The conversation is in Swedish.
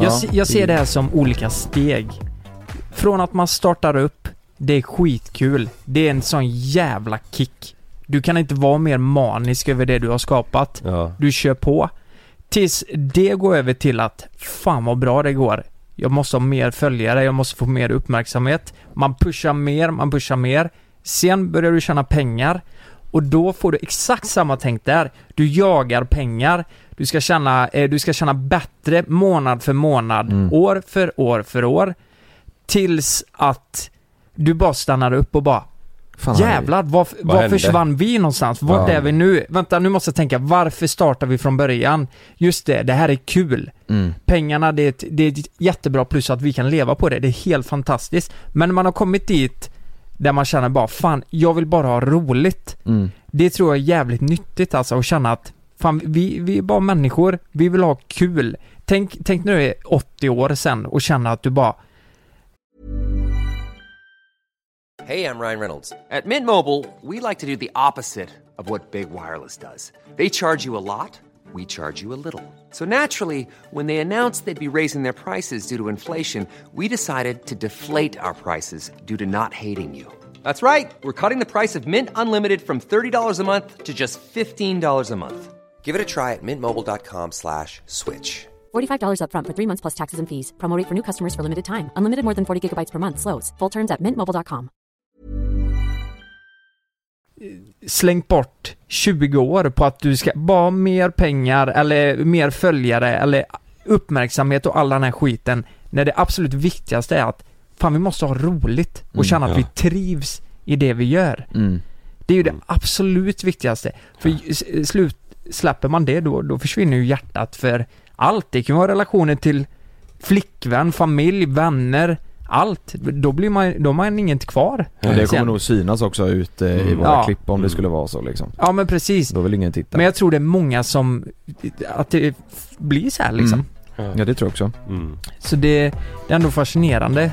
Jag, se- jag ser det här som olika steg. Från att man startar upp, det är skitkul. Det är en sån jävla kick. Du kan inte vara mer manisk över det du har skapat. Ja. Du kör på. Tills det går över till att fan vad bra det går. Jag måste ha mer följare, jag måste få mer uppmärksamhet. Man pushar mer, man pushar mer. Sen börjar du tjäna pengar. Och då får du exakt samma tänk där. Du jagar pengar. Du ska tjäna, eh, du ska tjäna bättre månad för månad, Mm. år för år för år. Tills att du bara stannar upp och bara Fan, Jävlar, var, Vad var försvann vi någonstans? Vart Ja. är vi nu? Vänta, nu måste jag tänka, varför startar vi från början? Just det, det här är kul. Mm. Pengarna, det är, ett, det är ett jättebra plus att vi kan leva på det. Det är helt fantastiskt. Men när man har kommit dit där man känner bara, fan, jag vill bara ha roligt. Mm. Det tror jag är jävligt nyttigt alltså, att känna att fan, vi, vi är bara människor, vi vill ha kul. Tänk, tänk när du är 80 år sen och känna att du bara Hej, jag Ryan Reynolds. På Mint Mobile, we like to do the opposite of what Big Wireless does. They charge you a lot, we charge you a little. So naturally, when they announced they'd be raising their prices due to inflation, we decided to deflate our prices due to not hating you. That's right. We're cutting the price of Mint Unlimited from $30 a month to just $15 a month. Give it a try at mintmobile.com slash switch. $45 upfront for three months plus taxes and fees. Promo rate for new customers for limited time. Unlimited more than 40 gigabytes per month. Slows. Full terms at mintmobile.com. slängt bort 20 år på att du ska bara mer pengar eller mer följare eller uppmärksamhet och all den här skiten. När det absolut viktigaste är att fan vi måste ha roligt och Mm, känna att ja. vi trivs i det vi gör. Mm. Det är ju det absolut viktigaste. För s- slut, släpper man det då, då försvinner ju hjärtat för allt. Det kan ju vara relationer till flickvän, familj, vänner, allt. Då blir man, då har man inget kvar. Och det kommer sen. nog synas också ute i Mm. våra Ja. klipp om det Mm. skulle vara så liksom. Ja men precis. Då vill ingen titta. Men jag tror det är många som, att det blir så här liksom. Mm. Ja det tror jag också. Mm. Så det, det är ändå fascinerande.